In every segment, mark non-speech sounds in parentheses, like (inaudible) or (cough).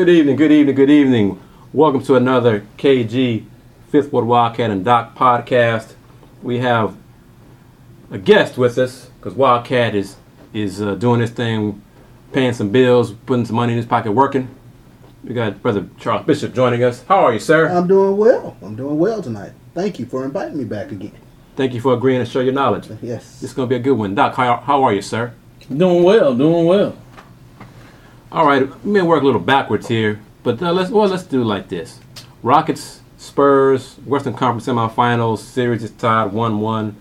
Good evening, good evening, good evening. Welcome to another KG Fifth Ward Wildcat and Doc podcast. We have a guest with us because Wildcat is is uh, doing this thing, paying some bills, putting some money in his pocket, working. We got Brother Charles Bishop joining us. How are you, sir? I'm doing well. I'm doing well tonight. Thank you for inviting me back again. Thank you for agreeing to show your knowledge. Yes. This is going to be a good one. Doc, how, how are you, sir? Doing well, doing well. All right, we may work a little backwards here, but uh, let's well let's do like this: Rockets, Spurs, Western Conference semifinals series is tied one-one.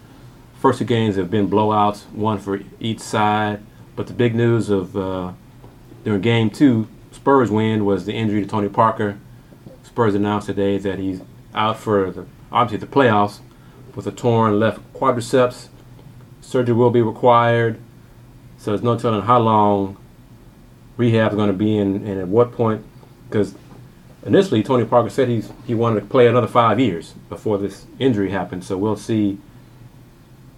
First two games have been blowouts, one for each side. But the big news of uh, during Game Two, Spurs win was the injury to Tony Parker. Spurs announced today that he's out for the, obviously the playoffs with a torn left quadriceps. Surgery will be required, so there's no telling how long rehab is going to be in and at what point. Because initially, Tony Parker said he's he wanted to play another five years before this injury happened. So we'll see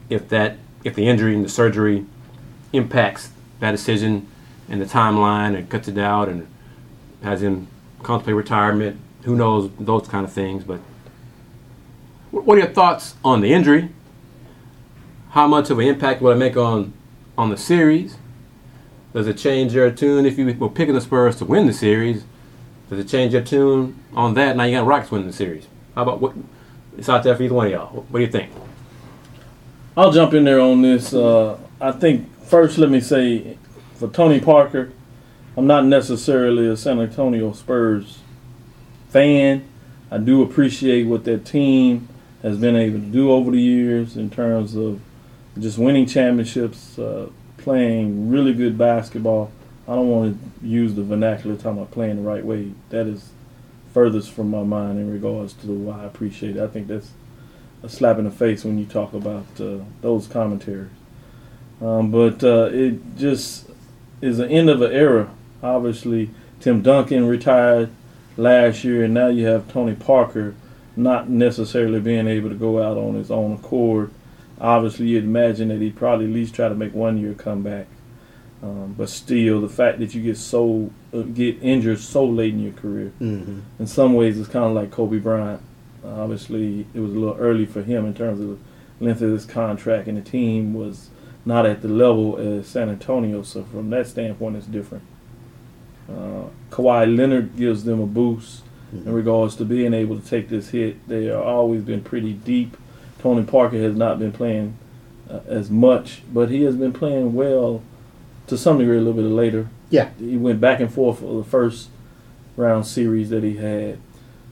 if that if the injury and the surgery impacts that decision and the timeline and cuts it out and has him contemplate retirement. Who knows those kind of things, but what are your thoughts on the injury? How much of an impact will it make on on the series? Does it change your tune if you were picking the Spurs to win the series? Does it change your tune on that? Now you got Rockets winning the series. How about what? It's out there for either one of y'all. What do you think? I'll jump in there on this. Uh, I think first, let me say, for Tony Parker, I'm not necessarily a San Antonio Spurs fan. I do appreciate what that team has been able to do over the years in terms of just winning championships, uh, playing really good basketball. I don't want to use the vernacular talking about playing the right way. That is furthest from my mind in regards to why I appreciate it. I think that's a slap in the face when you talk about uh, those commentaries. Um, but uh, it just is the end of an era. Obviously, Tim Duncan retired last year, and now you have Tony Parker not necessarily being able to go out on his own accord. Obviously, you'd imagine that he'd probably at least try to make one year comeback. Um, but still, the fact that you get so uh, get injured so late in your career, Mm-hmm. in some ways, it's kind of like Kobe Bryant. Uh, obviously, it was a little early for him in terms of the length of his contract, and the team was not at the level as San Antonio. So from that standpoint, it's different. Uh, Kawhi Leonard gives them a boost in regards to being able to take this hit. They have always been pretty deep. Tony Parker has not been playing uh, as much, but he has been playing well to some degree a little bit later. Yeah. He went back and forth for the first round series that he had.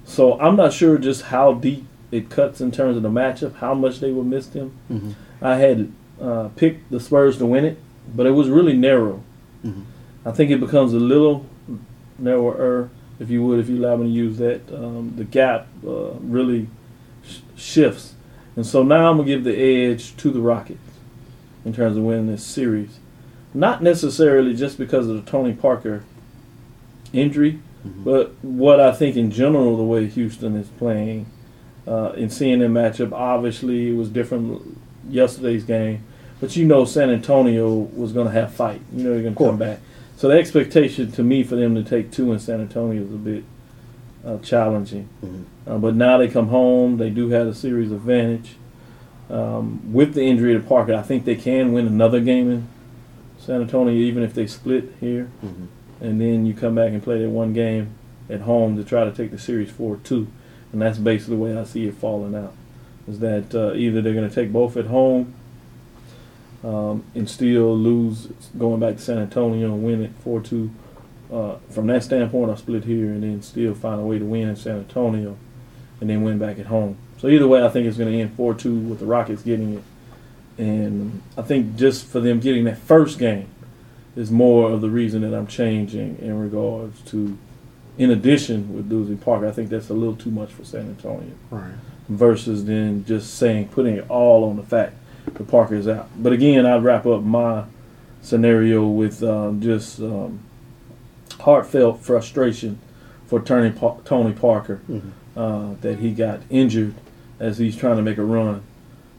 So I'm not sure just how deep it cuts in terms of the matchup, how much they will miss him. Mhm. I had uh, picked the Spurs to win it, but it was really narrow. Mhm. I think it becomes a little narrower, if you would, if you allow me to use that. Um, the gap uh, really sh- shifts. And so now I'm going to give the edge to the Rockets in terms of winning this series. Not necessarily just because of the Tony Parker injury, Mhm. but what I think in general, the way Houston is playing, uh, in seeing them matchup. obviously it was different yesterday's game. But you know San Antonio was going to have fight. You know they're going to come back. So the expectation to me for them to take two in San Antonio is a bit uh, challenging. Mhm. Uh, but now they come home. They do have a series advantage. Um, with the injury to Parker, I think they can win another game in San Antonio, even if they split here. Mhm. And then you come back and play that one game at home to try to take the series 4 2. And that's basically the way I see it falling out. Is that uh, either they're going to take both at home um, and still lose going back to San Antonio and win it 4 2. Uh, from that standpoint, I'll split here and then still find a way to win in San Antonio and then win back at home. So either way, I think it's going to end 4 2 with the Rockets getting it. And I think just for them getting that first game is more of the reason that I'm changing in regards to, in addition with losing Parker, I think that's a little too much for San Antonio Right. versus then just saying putting it all on the fact that Parker is out. But again, I'd wrap up my scenario with um, just um, heartfelt frustration for Tony, Tony Parker Mhm. uh, that he got injured as he's trying to make a run,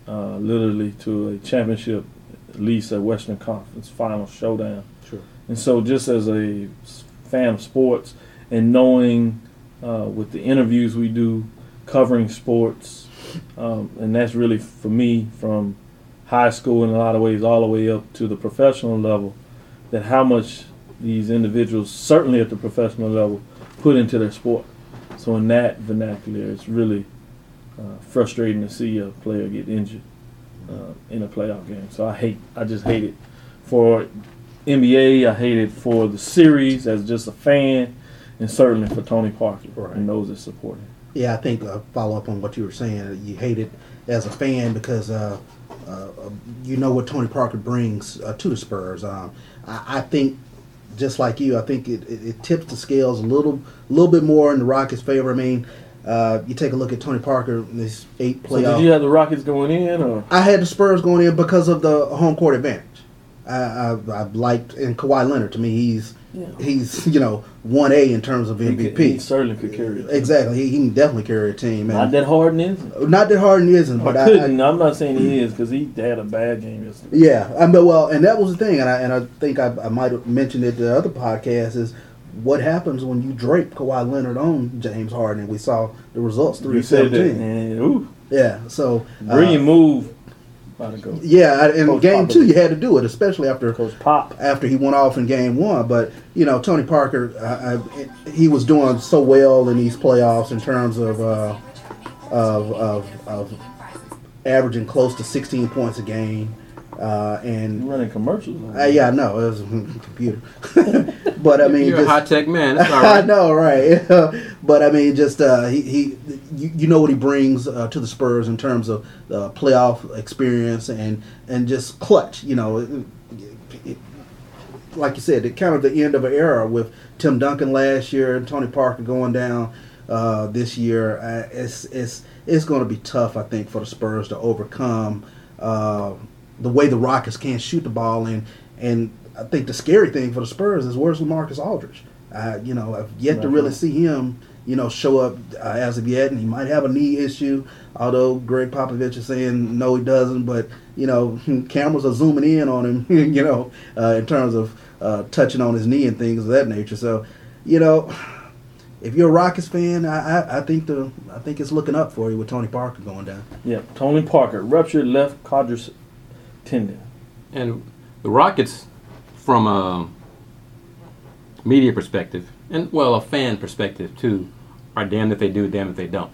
uh, literally to a championship, at least a Western Conference Final showdown. Sure. And so, just as a fan of sports and knowing uh, with the interviews we do, covering sports, um, and that's really for me from high school in a lot of ways all the way up to the professional level, that how much these individuals, certainly at the professional level, put into their sport. So in that vernacular, it's really uh, frustrating to see a player get injured uh, in a playoff game. So I hate, I just hate it for NBA. I hate it for the series as just a fan, and certainly for Tony Parker Right. and those that support him. Yeah, I think uh, follow up on what you were saying. You hate it as a fan because uh, uh, uh, you know what Tony Parker brings uh, to the Spurs. Um, I, I think, just like you, I think it, it, it tips the scales a little, little bit more in the Rockets' favor. I mean, uh, you take a look at Tony Parker in this eight So playoff. did you have the Rockets going in, or I had the Spurs going in because of the home court advantage. I, I, I liked and Kawhi Leonard. To me, he's Yeah. he's (laughs) you know one A in terms of he, MVP. could, he certainly could carry it? Exactly, he, he can definitely carry a team. Not that Harden is. not that Harden isn't, Or but I, I, couldn't. I, am not saying he is because he had a bad game yesterday. yeah, I mean, well, and that was the thing, and I and I think I, I might have mentioned it the other podcast is what happens when you drape Kawhi Leonard on James Harden, and we saw the results three You said that. seventeen. And, ooh, Yeah, so uh, brilliant move by the coach. Yeah, I- in Coach game Popovich. two, you had to do it, especially after Coach Pop. after he went off in game one. But you know, Tony Parker, uh, I, he was doing so well in these playoffs in terms of uh, of, of of averaging close to 16 points a game, uh, You and running commercials. over uh, yeah, I know it was a (laughs) computer, (laughs) but I mean, You're just, a high tech man. That's (laughs) all I know, right? but I mean, just uh, he, he you, you know what he brings uh, to the Spurs in terms of uh, playoff experience and and just clutch. You know, it- it- like you said, it kind of the end of an era with Tim Duncan last year and Tony Parker going down uh, this year. Uh, it's it's it's going to be tough, I think, for the Spurs to overcome uh, the way the Rockets can't shoot the ball and and I think the scary thing for the Spurs is where's Lamarcus Aldridge. Uh, you know, I've yet to really see him, you know, show up uh, as of yet, and he might have a knee issue. Although Gregg Popovich is saying no, he doesn't. But you know, (laughs) cameras are zooming in on him, (laughs) you know, uh, in terms of uh, touching on his knee and things of that nature. So, you know, if you're a Rockets fan, I, I, I think the I think it's looking up for you with Tony Parker going down. Yeah, Tony Parker ruptured left quadriceps tendon. And the Rockets, from a media perspective, and well, a fan perspective too, are damned if they do, damned if they don't.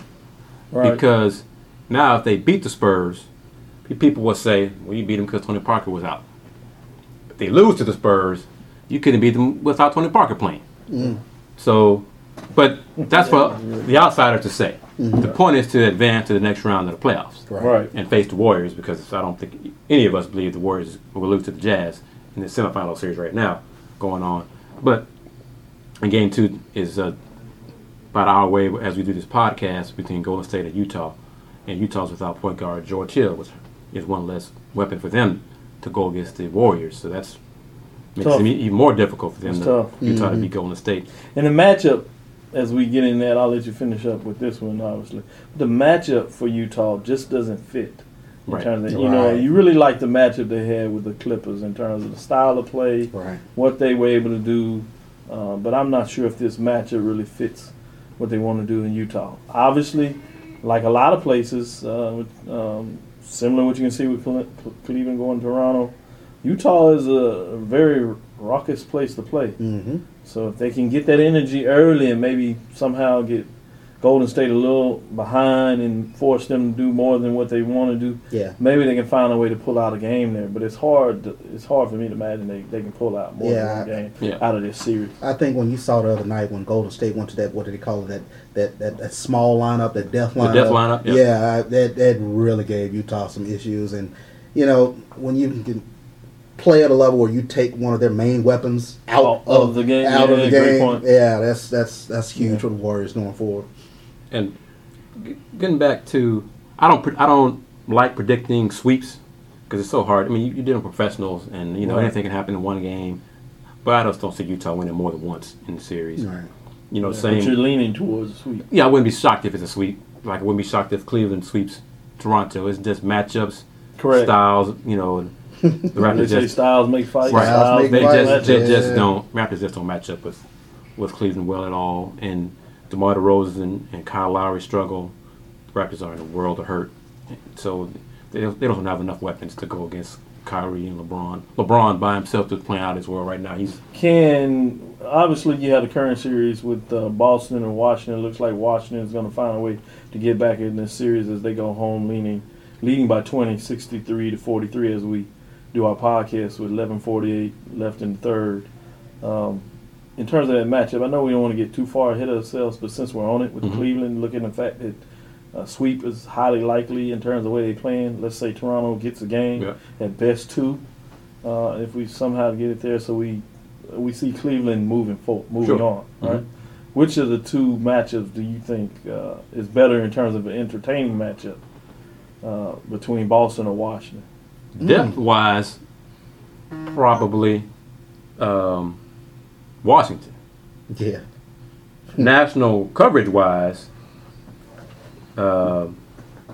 Right. Because now, if they beat the Spurs, people will say, "Well, you beat them because Tony Parker was out." If they lose to the Spurs, you couldn't beat them without Tony Parker playing. Mm. So, but that's for the outsider to say. The point is to advance to the next round of the playoffs right. and face the Warriors because I don't think any of us believe the Warriors will lose to the Jazz in the semifinal series right now going on. But in game two is uh, about our way as we do this podcast between Golden State and Utah. And Utah's without point guard George Hill, which is one less weapon for them to go against the Warriors. So that's makes Tough. it even more difficult for them It's to tough. Utah to beat Golden State. And the matchup, as we get in that, I'll let you finish up with this one, obviously. The matchup for Utah just doesn't fit. In Right. terms of, you know, you really like the matchup they had with the Clippers in terms of the style of play, Right. what they were able to do. Uh, but I'm not sure if this matchup really fits what they want to do in Utah. Obviously, like a lot of places, uh, with, um, similar to what you can see with Cle- Cleveland going to Toronto, Utah is a very raucous place to play. Mm-hmm. So if they can get that energy early and maybe somehow get Golden State a little behind and force them to do more than what they want to do, Yeah. maybe they can find a way to pull out a game there. But it's hard. To, it's hard for me to imagine they, they can pull out more Yeah, than one game Yeah. out of this series. I think when you saw the other night when Golden State went to that, what did they call it? That that that, that small lineup, that death lineup. the death lineup, yep. Yeah, I- that that really gave Utah some issues. And you know when you can play at a level where you take one of their main weapons out Out of the game, out of yeah, the great game, point. yeah, that's that's that's huge Yeah. for the Warriors going forward. And getting back to, I don't, I don't like predicting sweeps because it's so hard. I mean, you, you're dealing with professionals, and you know Right. anything can happen in one game. But I just don't see Utah winning more than once in the series. Right. You know, But you're leaning towards a sweep. Yeah, I wouldn't be shocked if it's a sweep. Like I wouldn't be shocked if Cleveland sweeps Toronto. It's just matchups, Correct. styles. You know, and the Raptors just styles make fights. Right. Styles make they fights, just, they yeah. just don't. Raptors just don't match up with with Cleveland well at all. And DeMar DeRozan and Kyle Lowry struggle. The Raptors are in a world of hurt. So they, don't- they don't have enough weapons to go against Kyrie and LeBron. LeBron by himself is playing out his world right now. He's Can obviously you have the current series with uh, Boston and Washington. It looks like Washington is going to find a way to get back in this series as they go home, leaning leading by 20, 63 to 43 as we do our podcast with 11:48 left in the third. Um, in terms of that matchup, I know we don't want to get too far ahead of ourselves, but since we're on it with Mhm. Cleveland, looking at the fact that uh, sweep is highly likely in terms of the way they're playing. Let's say Toronto gets a game Yeah. at best two. Uh, if we somehow get it there, so we we see Cleveland moving forward, moving Sure. on. Right. Which of the two matchups do you think uh, is better in terms of an entertaining matchup uh, between Boston or Washington? Depth wise, probably um, Washington. Yeah. National coverage wise, uh,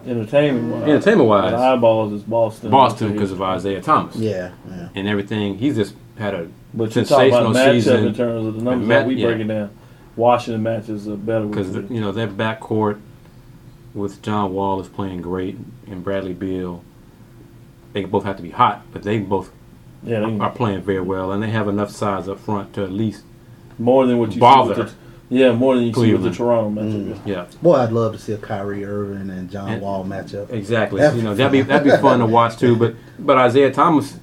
Entertainment wise, entertainment the wise, eyeballs is Boston. Boston because of Isaiah Thomas Yeah. Yeah. and everything. He's just had a But you about sensational season. in terms of the numbers Ma- that we yeah. breaking down. Washington matches are better because with you know their backcourt with John Wall is playing great and Bradley Beal. They both have to be hot, but they both yeah, they, are playing very well, and they have enough size up front to at least more than what you Bother. see with the, yeah, more than you see with the Cleveland. Toronto matchup. Mm. yeah Boy, I'd love to see a Kyrie Irving and John And- Wall matchup. exactly. That'd you know that'd be that'd be fun to watch too. But (laughs) but Isaiah Thomas,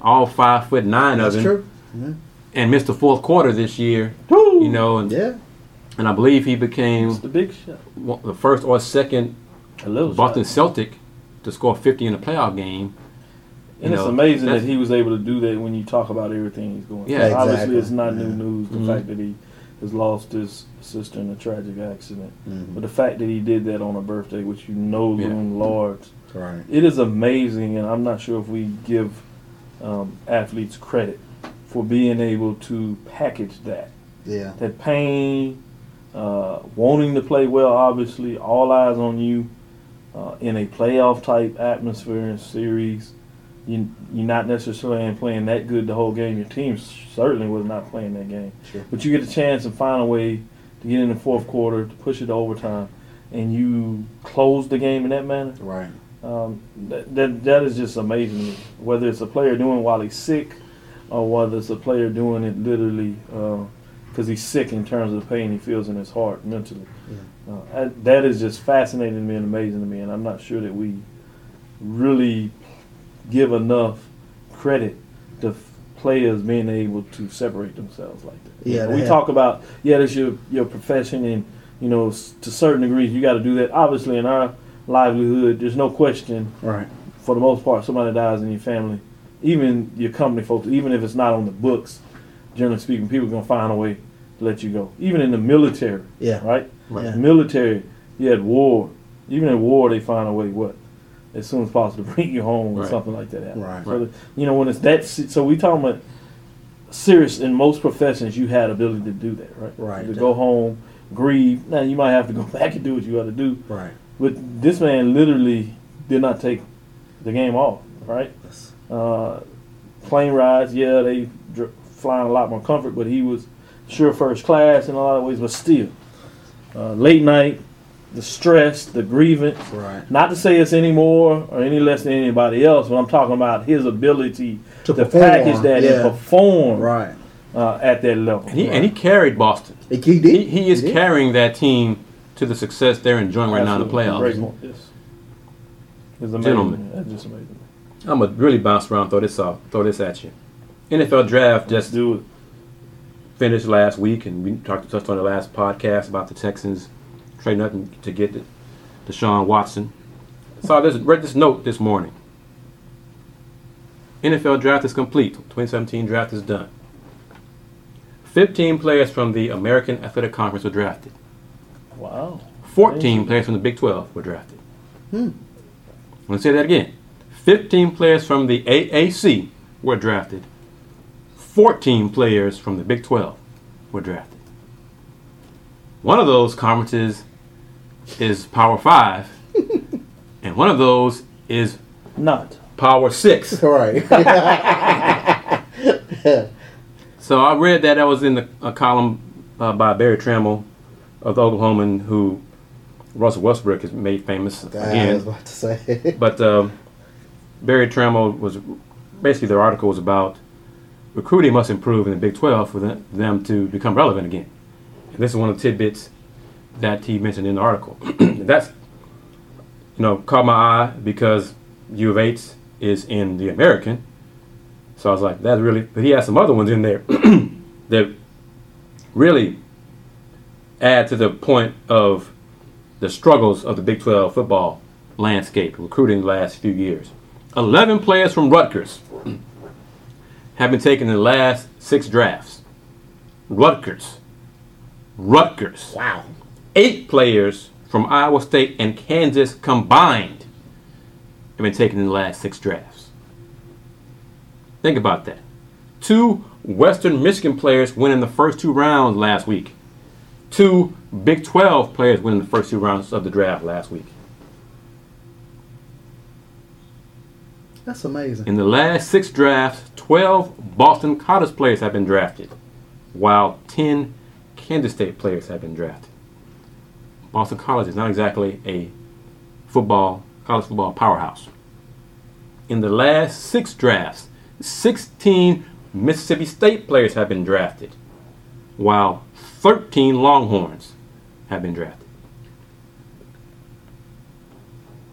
all five foot nine That's of him, true. and missed the fourth quarter this year. Woo! You know, and, Yeah. and I believe he became it's the big shot. the first or second Boston shot. Celtic to score 50 in a playoff game. And it's amazing that he was able to do that when you talk about everything he's going. Yeah, through. obviously it's not new news. The Mhm. fact that he has lost his sister in a tragic accident, Mhm. but the fact that he did that on a birthday, which you know Yeah. loomed large, Right. it is amazing. And I'm not sure if we give um, athletes credit for being able to package that. Yeah. that pain, uh, wanting to play well, obviously, all eyes on you uh, in a playoff type atmosphere and series. You, you're not necessarily playing that good the whole game. Your team certainly was not playing that game. Sure. But you get a chance and find a way to get in the fourth quarter, to push it to overtime, and you close the game in that manner. Right. Um, that, that that is just amazing. Whether it's a player doing it while he's sick, or whether it's a player doing it literally because he's sick in terms of the pain he feels in his heart mentally. Uh, that- that is just fascinating to me and amazing to me, and I'm not sure that we really give enough credit to players being able to separate themselves like that. Yeah, they we have- talk about yeah, that's your your profession, and you know to certain degrees you got to do that. Obviously, in our livelihood, there's no question Right. for the most part, somebody dies in your family, even your company folks, even if it's not on the books, generally speaking, people are gonna find a way to let you go. Even in the military, Yeah. right? Right. Yeah. Military, you had war. Even in war, they find a way what as soon as possible to bring you home or Right. something like that. happens. Right. So, the- you know, when it's that, so we talking about serious. In most professions, you had ability to do that, right? Right. To go home, grieve. Now you might have to go (laughs) back and do what you got to do. Right. But this man literally did not take the game off, right? Yes. Uh, plane rides, yeah, they dr- flying a lot more comfort, but he was sure first class in a lot of ways, but still. Uh, late night, the stress, the grievance. Right. Not to say it's any more or any less than anybody else, but I'm talking about his ability To to, package that yeah. and perform Right. uh, at that level. And he, and he carried Boston. He, he did. He, he is did. carrying that team to the success they're enjoying right now in the Absolutely. playoffs. Great point, yes. It's amazing. Gentlemen. That's just amazing. I'm gonna really bounce around, throw this off, throw this at you. NFL draft Let's just do it. finished last week, and we talked touched on the last podcast about the Texans trading up to get the Deshaun Watson. Saw this read this note this morning. NFL draft is complete. 2017 draft is done. 15 players from the American Athletic Conference were drafted. Wow. 14 Amazing. players from the Big 12 were drafted. Hmm. To say that again. 15 players from the AAC were drafted. 14 players from the Big 12 were drafted. One of those conferences is Power 5, (laughs) and one of those is Not. Power 6. (laughs) Right. (laughs) So I read that that was in the, a column uh, by Berry Tramel of the Oklahoman, who Russell Westbrook has made famous I was again. about to say. But um, Berry Tramel was basically their article was about recruiting must improve in the Big 12 for them, them to become relevant again. And this is one of the tidbits that he mentioned in the article. (clears throat) That's you know caught my eye because U of H is in the American. So I was like, that's really. But he has some other ones in there (clears throat) that really add to the point of the struggles of the Big 12 football landscape, recruiting the last few years. 11 players from Rutgers (clears throat) have been taken in the last six drafts. Rutgers. Rutgers. wow. Eight players from Iowa State and Kansas combined have been taken in the last six drafts. Think about that. Two Western Michigan players went in the first two rounds last week. Two Big 12 players went in the first two rounds of the draft last week. That's amazing. In the last six drafts, 12 Boston College players have been drafted, while 10 Kansas State players have been drafted. Boston College is not exactly a football, college football powerhouse. In the last six drafts, 16 Mississippi State players have been drafted, while 13 Longhorns have been drafted.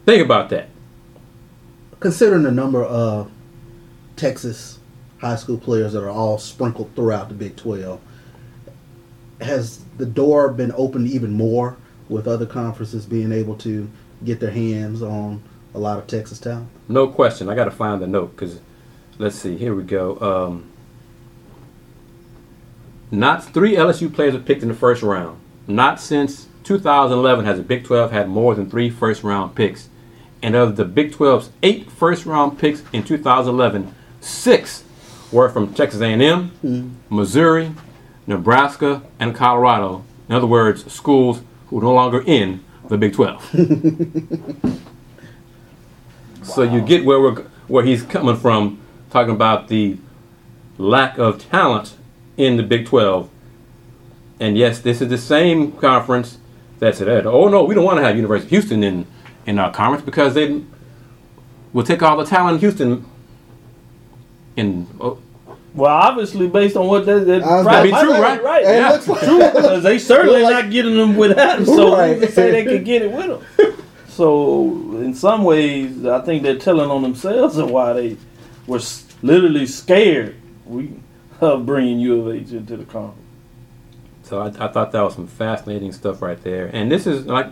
Think about that. Considering the number of Texas high school players that are all sprinkled throughout the Big 12, has the door been opened even more with other conferences being able to get their hands on a lot of Texas talent? No question. I got to find the note because let's see. Here we go. Um, not three LSU players were picked in the first round. Not since 2011 has the Big 12 had more than three first round picks. And of the Big 12's eight first round picks in 2011, six were from Texas A&M, Missouri, Nebraska, and Colorado. In other words, schools who are no longer in the Big 12. (laughs) So you get where we're where he's coming from, talking about the lack of talent in the Big 12. And yes, this is the same conference that said, "Oh no, we don't want to have University of Houston in in our conference because they will take all the talent in Houston." In oh, Well, obviously, based on what they, they I was Be true, right? Right, And it Yeah. looks like- true. Because they certainly Like- not getting them without Them, so Right. who's to say they can get it with them? So, in some ways, I think they're telling on themselves of why they were literally scared we of bringing U of H into the conference. So I, I thought that was some fascinating stuff right there. And this is like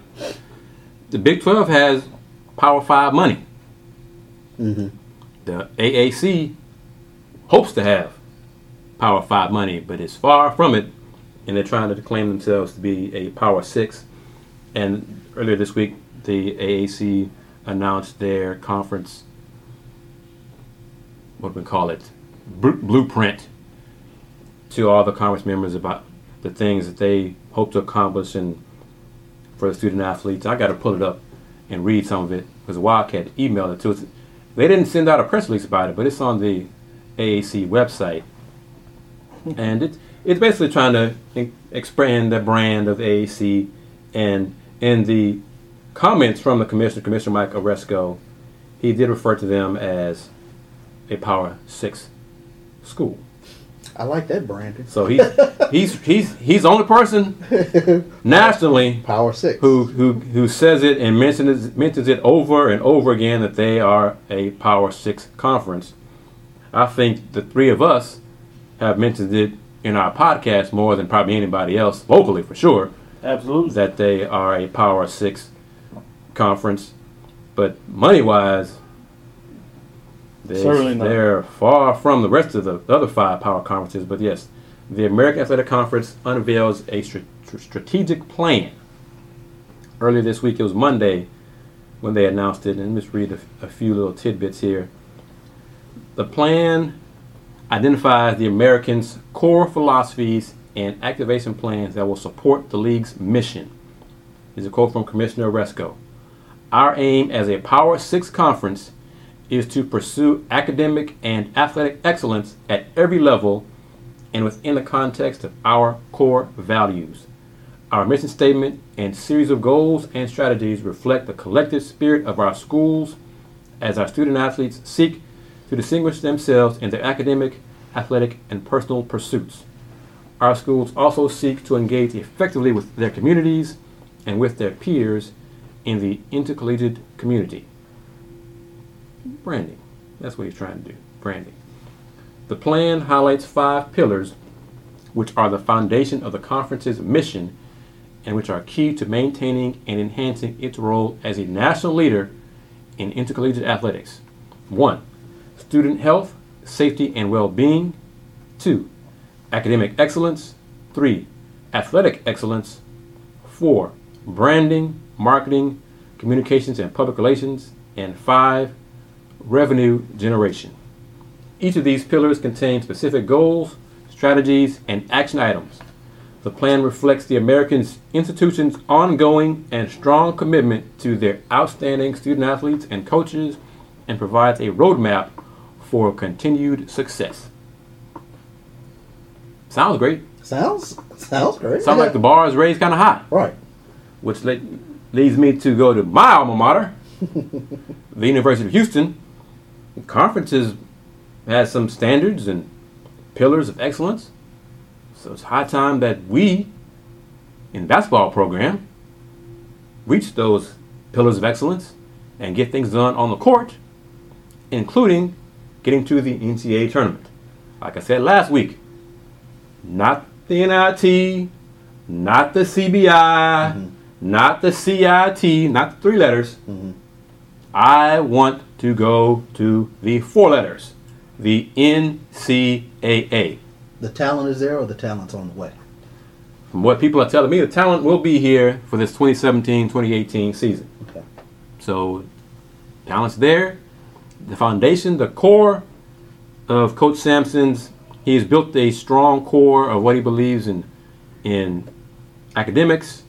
the Big 12 has Power 5 money. Mm-hmm. The AAC hopes to have Power 5 money, but it's far from it. And they're trying to claim themselves to be a Power 6. And earlier this week, the AAC announced their conference, what do we call it, blueprint to all the conference members about the things that they hope to accomplish and for the student athletes. I got to pull it up and read some of it because Wildcat emailed it to us. They didn't send out a press release about it, but it's on the AAC website, and it's it's basically trying to expand the brand of AAC. And in the comments from the commissioner, Commissioner Mike Aresco, he did refer to them as a Power Six school. I like that, branding. So he's he's he's he's the only person (laughs) nationally Power Six. who who who says it and mentions mentions it over and over again that they are a Power Six conference. I think the three of us have mentioned it in our podcast more than probably anybody else locally for sure Absolutely. that they are a Power Six conference, but money wise. They, Certainly not. They're far from the rest of the other five power conferences, but yes, the American Athletic Conference unveils a str- str- strategic plan. Earlier this week, it was Monday when they announced it, and let's read a, a few little tidbits here. The plan identifies the Americans' core philosophies and activation plans that will support the league's mission. Is a quote from Commissioner Aresco. Our aim as a Power Six conference is to pursue academic and athletic excellence at every level and within the context of our core values. Our mission statement and series of goals and strategies reflect the collective spirit of our schools as our student athletes seek to distinguish themselves in their academic, athletic, and personal pursuits. Our schools also seek to engage effectively with their communities and with their peers in the intercollegiate community. Branding. That's what he's trying to do. Branding. The plan highlights five pillars, which are the foundation of the conference's mission and which are key to maintaining and enhancing its role as a national leader in intercollegiate athletics. One, student health, safety, and well being. Two, academic excellence. Three, athletic excellence. Four, branding, marketing, communications, and public relations. And five, revenue generation. Each of these pillars contains specific goals, strategies, and action items. The plan reflects the American institution's ongoing and strong commitment to their outstanding student athletes and coaches and provides a roadmap for continued success. Sounds great. Sounds sounds great. Sounds like the bar is raised kind of high, right. which le- leads me to go to my alma mater, (laughs) the University of Houston. Conferences has some standards and pillars of excellence. So it's high time that we, in basketball program, reach those pillars of excellence and get things done on the court, including getting to the NCAA tournament. Like I said last week, not the NIT, not the CBI, mm-hmm. not the CIT, not the three letters. Mm-hmm. I want to go to the four letters, the NCAA. The talent is there, or the talent's on the way. From what people are telling me, the talent will be here for this 2017-2018 season. Okay. So, talent's there. The foundation, the core of Coach Sampson's. He has built a strong core of what he believes in in academics,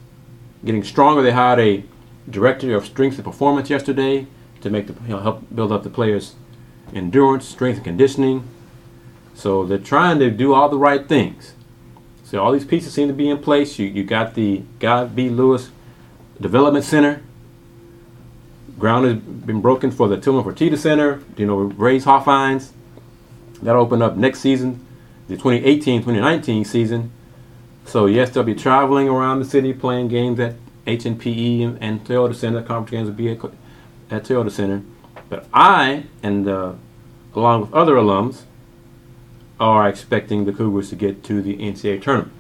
getting stronger. They hired a director of strength and performance yesterday to make the you know, help build up the players' endurance, strength, and conditioning. So they're trying to do all the right things. So all these pieces seem to be in place. You you got the Guy V. Lewis Development Center. Ground has been broken for the Tillman Fertitta Center. You know, raise Hofheinz. That'll open up next season, the 2018-2019 season. So yes, they'll be traveling around the city playing games at HNPE and, and Toyota Center. Conference games will be at, at Toyota Center. But I and uh, along with other alums are expecting the Cougars to get to the NCAA tournament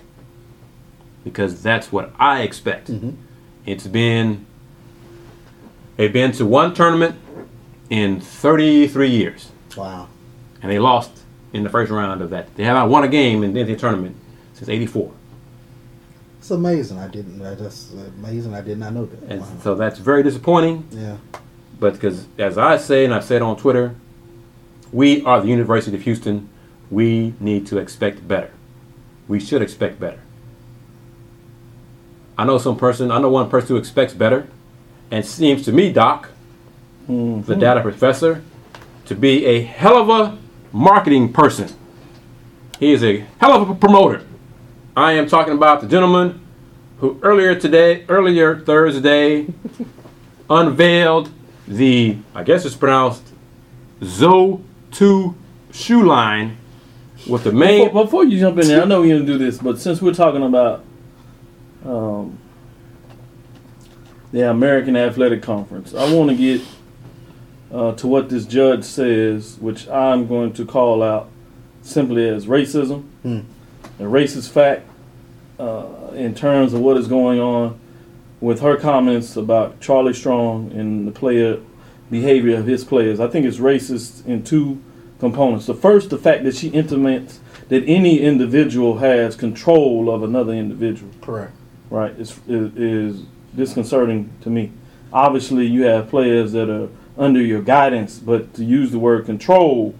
because that's what I expect. It's been they've been to one tournament in 33 years, Wow. and they lost in the first round of that. They haven't won a game in the tournament since '84, It's amazing. I didn't. That's amazing. I did not know that. and Wow. so that's very disappointing. Yeah. But because, as I say, and I've said on Twitter, we are the University of Houston. We need to expect better. We should expect better. I know some person, I know one person who expects better, and seems to me, Doc, the data professor, to be a hell of a marketing person. He is a hell of a promoter. I am talking about the gentleman who earlier today, earlier Thursday, (laughs) unveiled the, I guess it's pronounced Zo 2 shoe line with the main. Before, before you jump in there, I know you're gonna do this, but since we're talking about um, the American Athletic Conference, I want to get uh, to what this judge says, which I'm going to call out simply as racism, Hmm. a racist fact uh, in terms of what is going on with her comments about Charlie Strong and the player behavior of his players. I think it's racist in two components. The first, the fact that she intimates that any individual has control of another individual Correct. right, is, is, is disconcerting to me. Obviously, you have players that are under your guidance, but to use the word control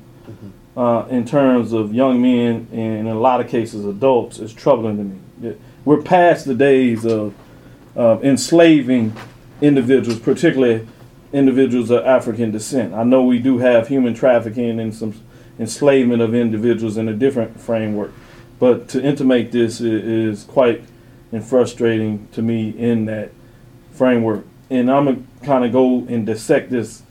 uh, in terms of young men and in a lot of cases adults is troubling to me. We're past the days of of enslaving individuals, particularly individuals of African descent. I know we do have human trafficking and some enslavement of individuals in a different framework, But to intimate this i- is quite and frustrating to me in that framework. And I'm gonna kind of go and dissect this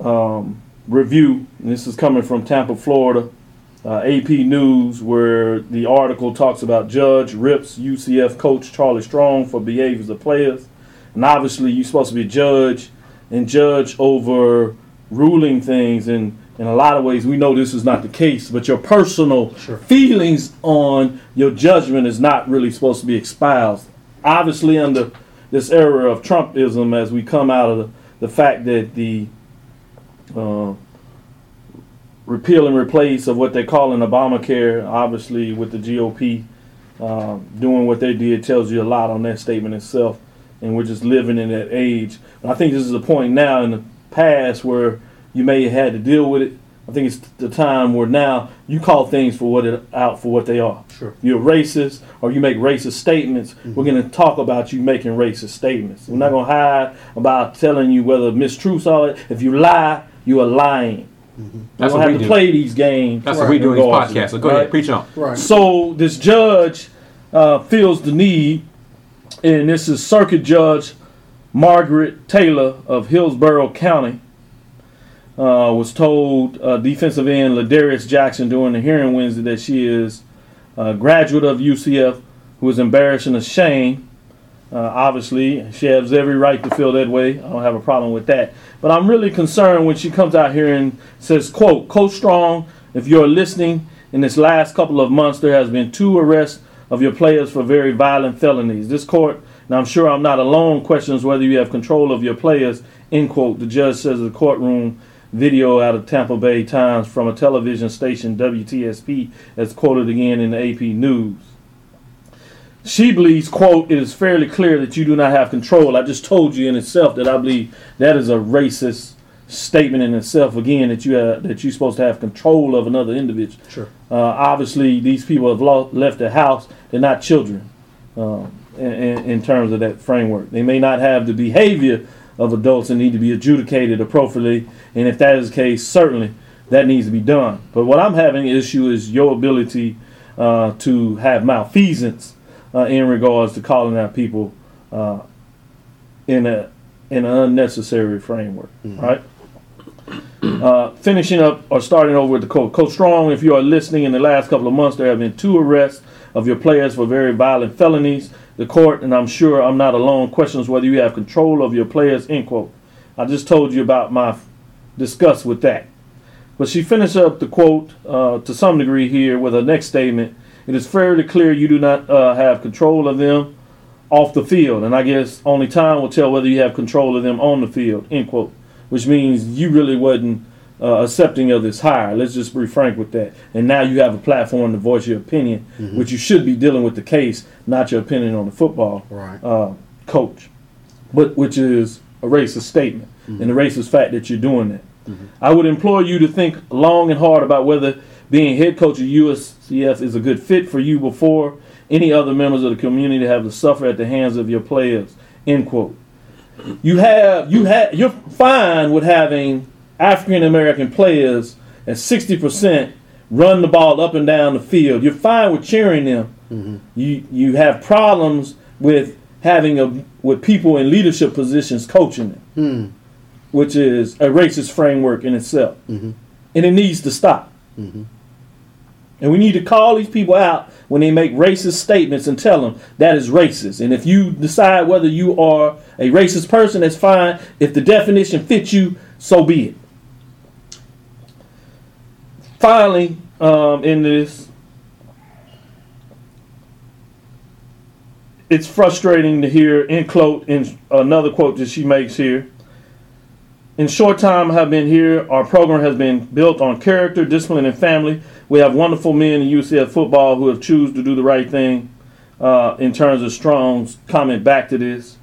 um, review. And this is coming from Tampa, Florida, uh, AP News, where the article talks about Judge rips UCF coach Charlie Strong for behaviors of players. And obviously, you're supposed to be a judge and judge over ruling things. And in a lot of ways, we know this is not the case. But your personal Sure. feelings on your judgment is not really supposed to be espoused. Obviously, under this era of Trumpism, as we come out of the, the fact that the uh, repeal and replace of what they're calling Obamacare, obviously with the GOP uh, doing what they did, tells you a lot on that statement itself. And we're just living in that age. But I think this is a point now in the past where you may have had to deal with it. I think it's the time where now you call things for what it out for what they are. Sure. You're racist or you make racist statements. We're going to talk about you making racist statements. We're not going to hide about telling you whether mistruths are. If you lie, you are lying. That's we what don't we have to do. play these games. That's what we do in this regardless, podcast. So go right? ahead, preach on. Right. So this judge uh, feels the need, and this is Circuit Judge Margaret Taylor of Hillsborough County. Uh, was told uh, defensive end Ladarius Jackson during the hearing Wednesday that she is a graduate of UCF who is embarrassed and ashamed. Uh, obviously, she has every right to feel that way. I don't have a problem with that. But I'm really concerned when she comes out here and says, "quote Coach Strong, if you're listening, in this last couple of months there has been two arrests of your players for very violent felonies. This court, and I'm sure I'm not alone, questions whether you have control of your players." End quote. The judge says the courtroom video out of Tampa Bay Times from a television station WTSP, as quoted again in the AP News. She believes, quote, it is fairly clear that you do not have control. I just told you in itself that I believe that is a racist statement in itself. Again, that you have, that you're supposed to have control of another individual. Sure. Uh, obviously, these people have lo- left the house. They're not children in, in, in terms of that framework. They may not have the behavior of adults and need to be adjudicated appropriately. And if that is the case, certainly that needs to be done. But what I'm having issue is your ability uh, to have malfeasance uh, in regards to calling out people uh, in a in an unnecessary framework, right? Uh, finishing up or starting over with the coach. Coach Strong, if you are listening, in the last couple of months there have been two arrests of your players for very violent felonies. The court, and I'm sure I'm not alone, questions whether you have control of your players. End quote. I just told you about my disgust with that. But she finished up the quote uh, to some degree here with her next statement. It is fairly clear you do not uh, have control of them off the field, and I guess only time will tell whether you have control of them on the field. End quote. Which means you really wasn't uh, accepting of this hire. Let's just be frank with that. And now you have a platform to voice your opinion, which you should be dealing with the case, not your opinion on the football Right. uh, coach, but which is a racist statement and the racist fact that you're doing that. I would implore you to think long and hard about whether being head coach of USCF is a good fit for you before any other members of the community have to suffer at the hands of your players. End quote. You have you have you're fine with having African American players at sixty percent run the ball up and down the field. You're fine with cheering them. Mm-hmm. You you have problems with having a with people in leadership positions coaching them, Hmm. which is a racist framework in itself, mm-hmm. and it needs to stop. Mm-hmm. And we need to call these people out when they make racist statements and tell them that is racist. And if you decide whether you are a racist person, that's fine. If the definition fits you, so be it. Finally, um, in this, it's frustrating to hear in quote in another quote that she makes here. In short time have been here, our program has been built on character, discipline, and family. We have wonderful men in UCF football who have choose to do the right thing. Uh, in terms of Strong's comment back to this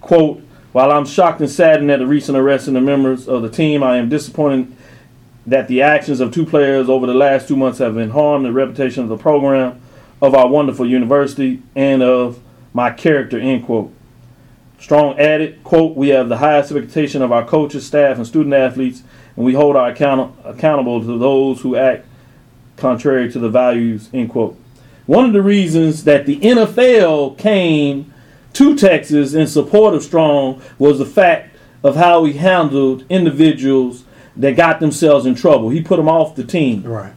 quote, while I'm shocked and saddened at the recent arrest of the members of the team, I am disappointed that the actions of two players over the last two months have been harmed the reputation of the program, of our wonderful university, and of my character, end quote. Strong added, quote, we have the highest expectation of our coaches, staff, and student athletes, and we hold our account- accountable to those who act contrary to the values, end quote. One of the reasons that the NFL came to Texas in support of Strong was the fact of how he handled individuals that got themselves in trouble. He put them off the team. Right.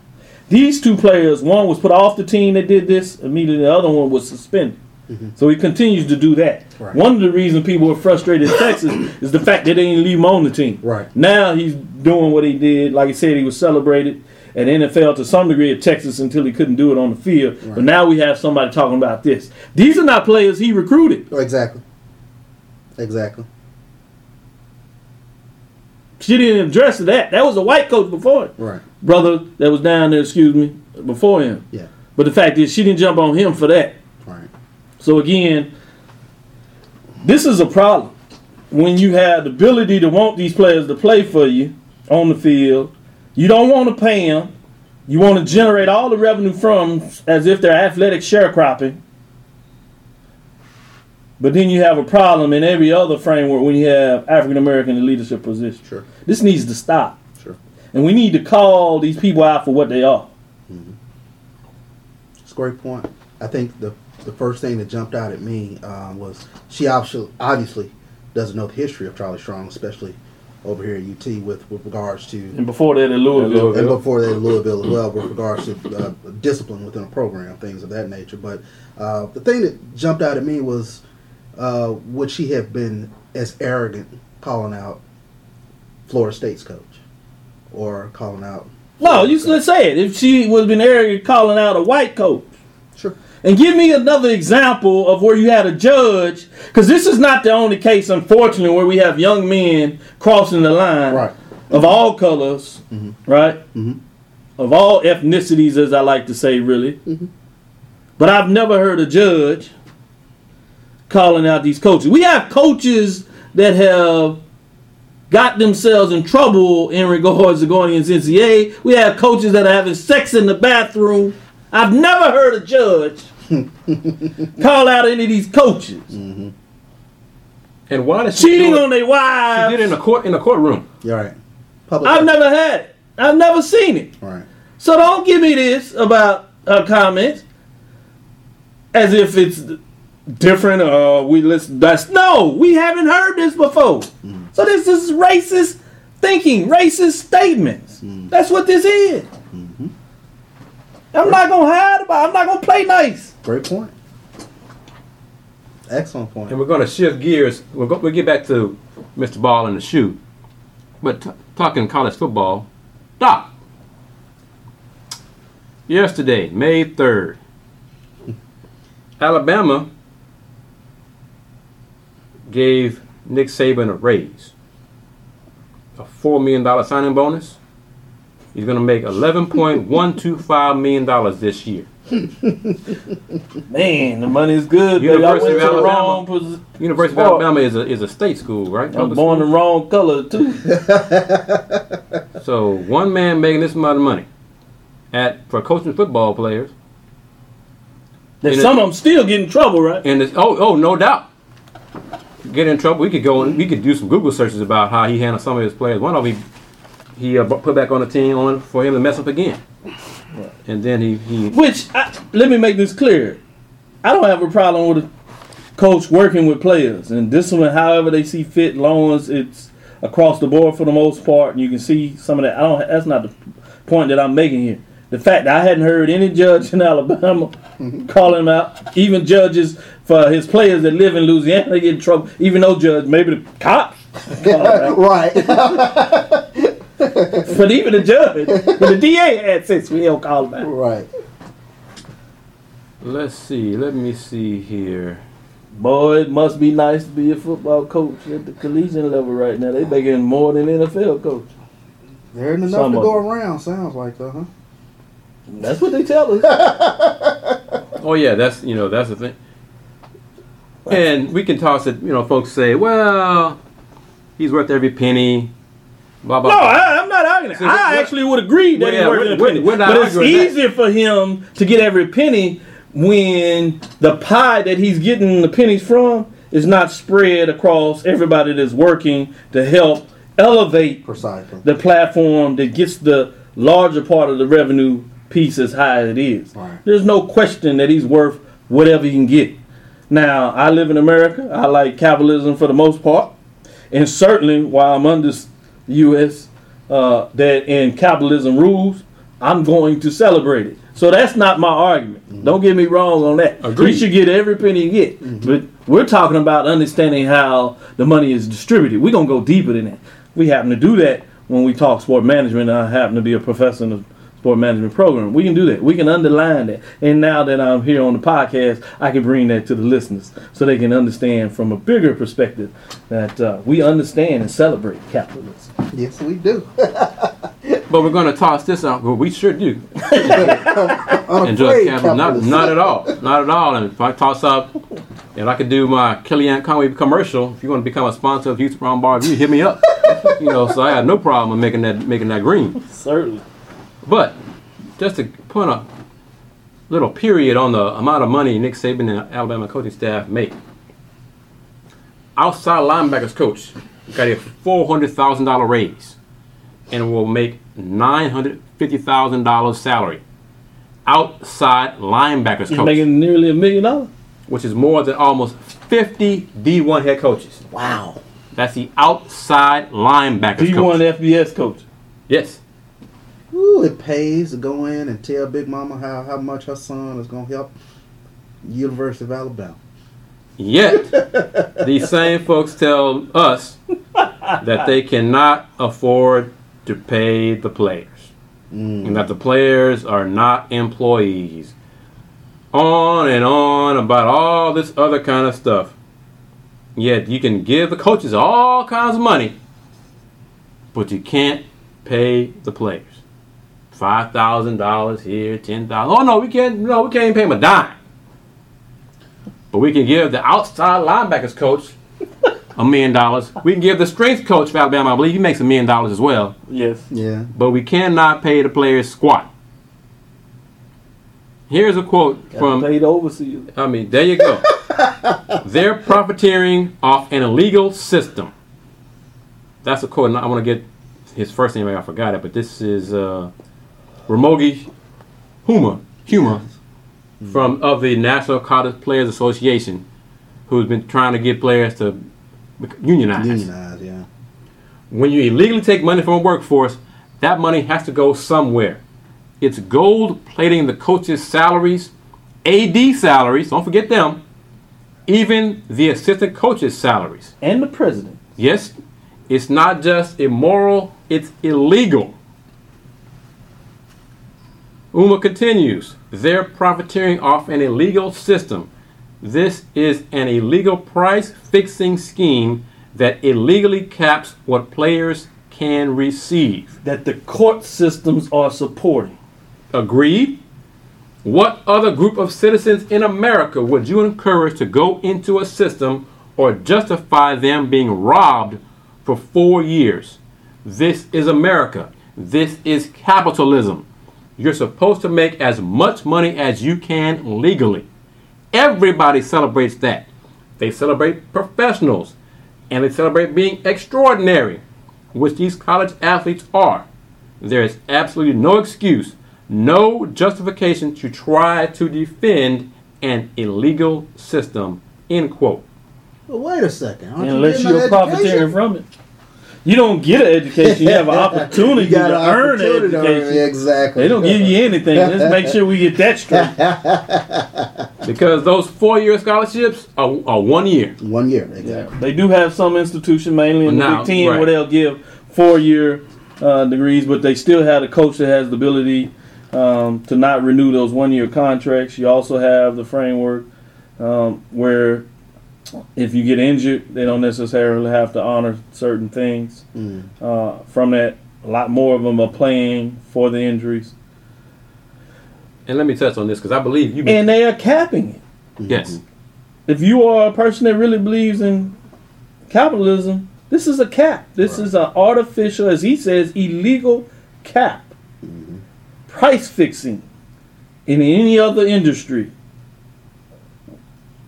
These two players, one was put off the team that did this immediately, the other one was suspended. Mm-hmm. So he continues to do that. Right. One of the reasons people were frustrated in Texas (coughs) is the fact that they didn't leave him on the team. Right. Now he's doing what he did. Like I said, he was celebrated at NFL to some degree at Texas until he couldn't do it on the field. But now we have somebody talking about this. These are not players he recruited. Exactly. Exactly. She didn't address that. That was a white coach before him. Right. Brother that was down there, excuse me, before him. Yeah. But the fact is, she didn't jump on him for that. Right. So again, this is a problem when you have the ability to want these players to play for you on the field. You don't want to pay them. You want to generate all the revenue from as if they're athletic sharecropping. But then you have a problem in every other framework when you have African American in leadership positions. Sure. This needs to stop. Sure. And we need to call these people out for what they are. Mm. It's a great point. I think the the first thing that jumped out at me um, was she obviously obviously doesn't know the history of Charlie Strong, especially over here at UT with with regards to And before that, in Louisville. Louisville. and before that in Louisville as well with regards to uh, discipline within a program, things of that nature. But uh, the thing that jumped out at me was uh, would she have been as arrogant calling out Florida State's coach or calling out? No, you let's say it. If she was been arrogant calling out a white coach, Sure. and give me another example of where you had a judge, because this is not the only case, unfortunately, where we have young men crossing the line Right. of all colors, right, Mhm. of all ethnicities, as I like to say, really. Mhm. But I've never heard a judge calling out these coaches. We have coaches that have got themselves in trouble in regards to going against NCAA. We have coaches that are having sex in the bathroom. I've never heard a judge (laughs) call out any of these coaches mm-hmm. And why does she cheating do it? on their wives? She wives. did it in a court in a courtroom. You're right. Public. I've never had it. I've never seen it. Right. So don't give me this about her comments as if it's different or we listen. That's no, we haven't heard this before. Mm. So this is racist thinking, racist statements. Mm. That's what this is. Mm-hmm. I'm not gonna hide about. I'm not gonna play nice. Great point. Excellent point. And we're going to shift gears. We'll, go, we'll get back to Mr. Ball and the shoe. But t- talking college football, Doc. Yesterday, May 3rd, (laughs) Alabama gave Nick Saban a raise. A $4 million signing bonus. He's going to make $11.125 million this year. (laughs) Man, the money is good. University of Alabama. wrong. University of Alabama is a, is a state school, right? I'm born the wrong color too. (laughs) So one man making this amount of money at for coaching football players, That And it- some of them still get in trouble, right? and oh oh no doubt, get in trouble. We could go and we could do some Google searches about how he handled some of his players. One of them he he uh, put back on the team on for him to mess up again, and then he he Which I, let me make this clear. I don't have a problem with a coach working with players and discipline however they see fit, long as it's across the board for the most part, and you can see some of that. I don't. That's not the point that I'm making here. The fact that I hadn't heard any judge in (laughs) Alabama calling him out, even judges for his players that live in Louisiana get in trouble, even though judge maybe the cops. call right. (laughs) But even the judge, but the DA had sense we don't call him right. let's see. Let me see here. Boy, it must be nice to be a football coach at the collegiate level right now. They making more than NFL coach. There isn't enough Some to go around. Sounds like though, huh? That's what they tell us. (laughs) Oh yeah, that's you know that's the thing. And we can toss it. You know, folks say, well, he's worth every penny. Blah blah. no, blah. I, I'm not arguing. that. See, I we're- actually would agree that Well, he's worth we're- every we're- penny. we're not But it's arguing that. easier for him to get every penny when the pie that he's getting the pennies from is not spread across everybody that's working to help elevate Precisely. the platform that gets the larger part of the revenue piece as high as it is. Right. There's no question that he's worth whatever he can get. Now, I live in America. I like capitalism for the most part, and certainly while I'm under the U.S. Uh, that in capitalism rules, I'm going to celebrate it. So that's not my argument. Don't get me wrong on that. Agreed. He should get every penny he get. But we're talking about understanding how the money is distributed. We're gonna go deeper than that. We happen to do that when we talk sport management. I happen to be a professor in the sport management program. We can do that. We can underline that. And now that I'm here on the podcast, I can bring that to the listeners so they can understand from a bigger perspective that uh, we understand and celebrate capitalism. Yes, we do. (laughs) But we're going to toss this out. Well, we sure do. (laughs) Enjoy capital. Not, capitalism. not at all. Not at all. And if I toss up, and I could do my Kellyanne Conway commercial, if you want to become a sponsor of Houston Roundball, you hit me up. (laughs) you know, so I had no problem in making that making that green. Certainly. But just to put a little period on the amount of money Nick Saban and Alabama coaching staff make. Outside linebackers coach got a four hundred thousand dollar raise and will make nine hundred fifty thousand dollars salary. Outside linebackers He's coach, making nearly a million dollars. which is more than almost fifty D one head coaches. Wow. That's the outside linebackers He coach. won FBS coach. yes. Ooh, it pays to go in and tell Big Mama how, how much her son is going to help University of Alabama. Yet, these same folks tell us that they cannot afford to pay the players mm. and that the players are not employees. On and on about all this other kind of stuff. Yet, you can give the coaches all kinds of money, but you can't pay the players. Five thousand dollars here, ten thousand. Oh no, we can't. No, we can't even pay them a dime. But we can give the outside linebackers coach a million dollars. We can give the strength coach for Alabama, I believe he makes a million dollars as well. Yes. Yeah. But we cannot pay the players squat. Here's a quote Got from to pay the overseers. I mean, there you go. (laughs) They're profiteering off an illegal system. That's a quote. and I want to get his first name. I forgot it, but this is uh, Ramogi Huma, Huma from of the National College Players Association, who's been trying to get players to unionize. Unionized, yeah. When you illegally take money from a workforce, that money has to go somewhere. It's gold plating the coaches' salaries, AD salaries, don't forget them, even the assistant coaches' salaries. And the president. Yes, it's not just immoral, it's illegal. Huma continues, they're profiteering off an illegal system. This is an illegal price fixing scheme that illegally caps what players can receive. That the court systems are supporting. Agreed? What other group of citizens in America would you encourage to go into a system or justify them being robbed for four years? This is America. This is capitalism. You're supposed to make as much money as you can legally. Everybody celebrates that. They celebrate professionals and they celebrate being extraordinary, which these college athletes are. There is absolutely no excuse, no justification to try to defend an illegal system. End quote. Well, wait a second. Aren't Unless you you're an profiteering from it. You don't get an education. You have an opportunity You got to an earn an opportunity to education. Exactly. They don't give you anything. Let's make sure we get that straight. (laughs) Because those four year scholarships are, are one year. One year. Yeah. Exactly. They do have some institution, mainly in Well, the Big Ten, right. where they'll give four-year uh, degrees, but they still have a coach that has the ability um, to not renew those one-year contracts. You also have the framework um, where if you get injured, they don't necessarily have to honor certain things. Mm. Uh, from that, a lot more of them are playing for the injuries, And let me touch on this because I believe you. and they are capping it. yes. if you are a person that really believes in capitalism, this is a cap. This is an artificial, as he says, illegal cap. Price fixing in any other industry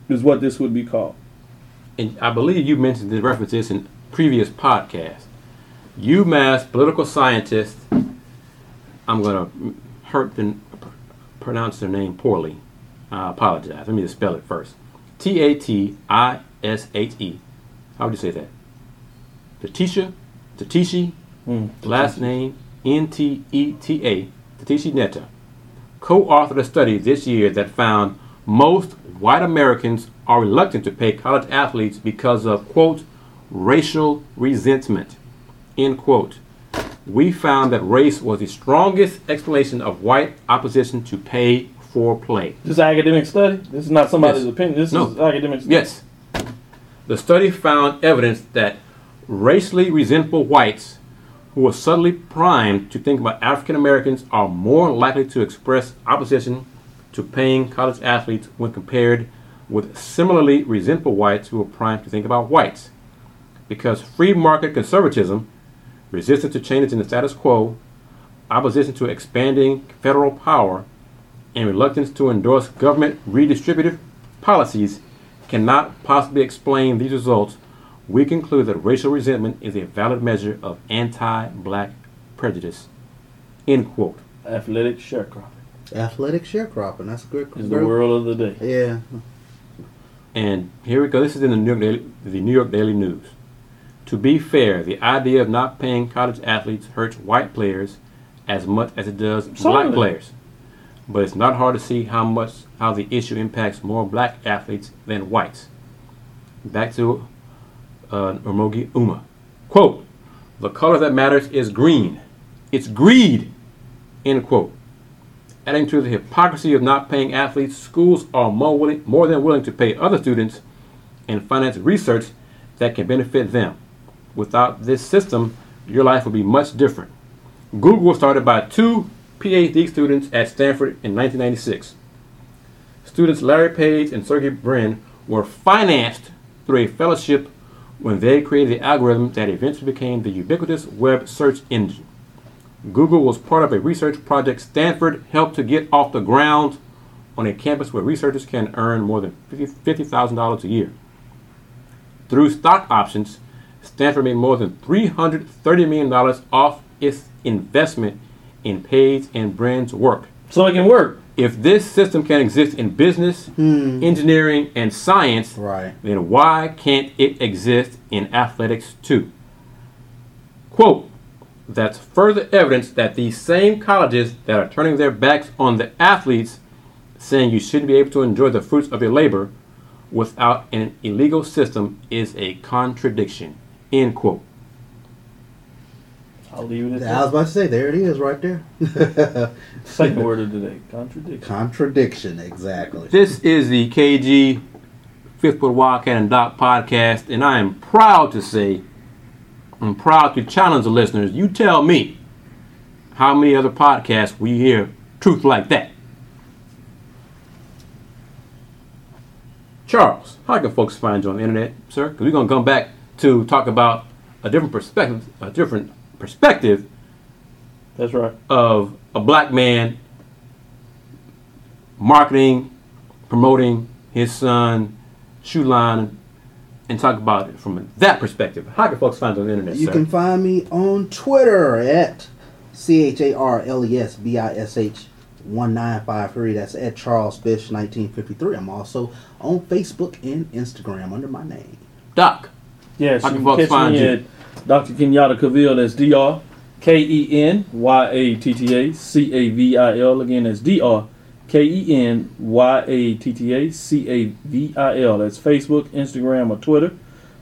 is what this would be called. And I believe you mentioned this reference this in previous podcasts. UMass political scientist, I'm gonna hurt the, pronounce their name poorly. I apologize. Let me just spell it first. T A T I S H E. How would you say that? Tatisha, Tatishi, Mm. last name N T E T A, Tatishi Netta, co-authored a study this year that found most white Americans are reluctant to pay college athletes because of quote racial resentment end quote. We found that race was the strongest explanation of white opposition to pay for play. This is academic study. This is not somebody's Yes. opinion. This No. is academic. Study. Yes. The study found evidence that racially resentful whites who were subtly primed to think about African Americans are more likely to express opposition to paying college athletes when compared with similarly resentful whites who are primed to think about whites. Because free market conservatism, resistance to changes in the status quo, opposition to expanding federal power, and reluctance to endorse government redistributive policies cannot possibly explain these results, we conclude that racial resentment is a valid measure of anti-black prejudice. End quote. Athletic sharecropping Athletic sharecropping. That's a great. is the world of the day. Yeah. And here we go. This is in the New York Daily, the New York Daily News. To be fair, the idea of not paying college athletes hurts white players as much as it does black players. But it's not hard to see how much how the issue impacts more black athletes than whites. Back to uh, Ramogi Huma. Quote, the color that matters is green. It's greed. End quote. Adding to the hypocrisy of not paying athletes, schools are more, willing, more than willing to pay other students and finance research that can benefit them. Without this system, your life would be much different. Google was started by two PhD students at Stanford in 1996. Students Larry Page and Sergey Brin were financed through a fellowship when they created the algorithm that eventually became the ubiquitous web search engine. Google was part of a research project Stanford helped to get off the ground on a campus where researchers can earn more than $50,000 a year. Through stock options, Stanford made more than $330 million off its investment in Page and Brin's work. So it can work. If this system can exist in business, hmm. engineering, and science, Right. then why can't it exist in athletics too? Quote, that's further evidence that these same colleges that are turning their backs on the athletes, saying you shouldn't be able to enjoy the fruits of your labor without an illegal system, is a contradiction. End quote. I'll leave it at I was that. about to say, there it is, right there. Second word of the day: contradiction. Contradiction, exactly. This is the KG Fifth Ward Wildcat and Doc podcast, and I am proud to say, I'm proud to challenge the listeners. You tell me how many other podcasts we hear truth like that. Charles, how can folks find you on the internet, sir? Because we're gonna come back to talk about a different perspective, a different perspective That's right. of a black man marketing, promoting his son shoe line, and talk about it from that perspective. How can folks find you on the internet, You sir? can find me on Twitter at C H A R L E S B I S H 1953. That's at Charles Fish 1953. I'm also on Facebook and Instagram under my name. Doc, Yes, How you can can folks catch find me you? at Dr. Kenyatta Cavil. That's D R K E N Y A T T A C A V I L. Again, that's D R K E N Y A T T A C A V I L. That's Facebook, Instagram, or Twitter.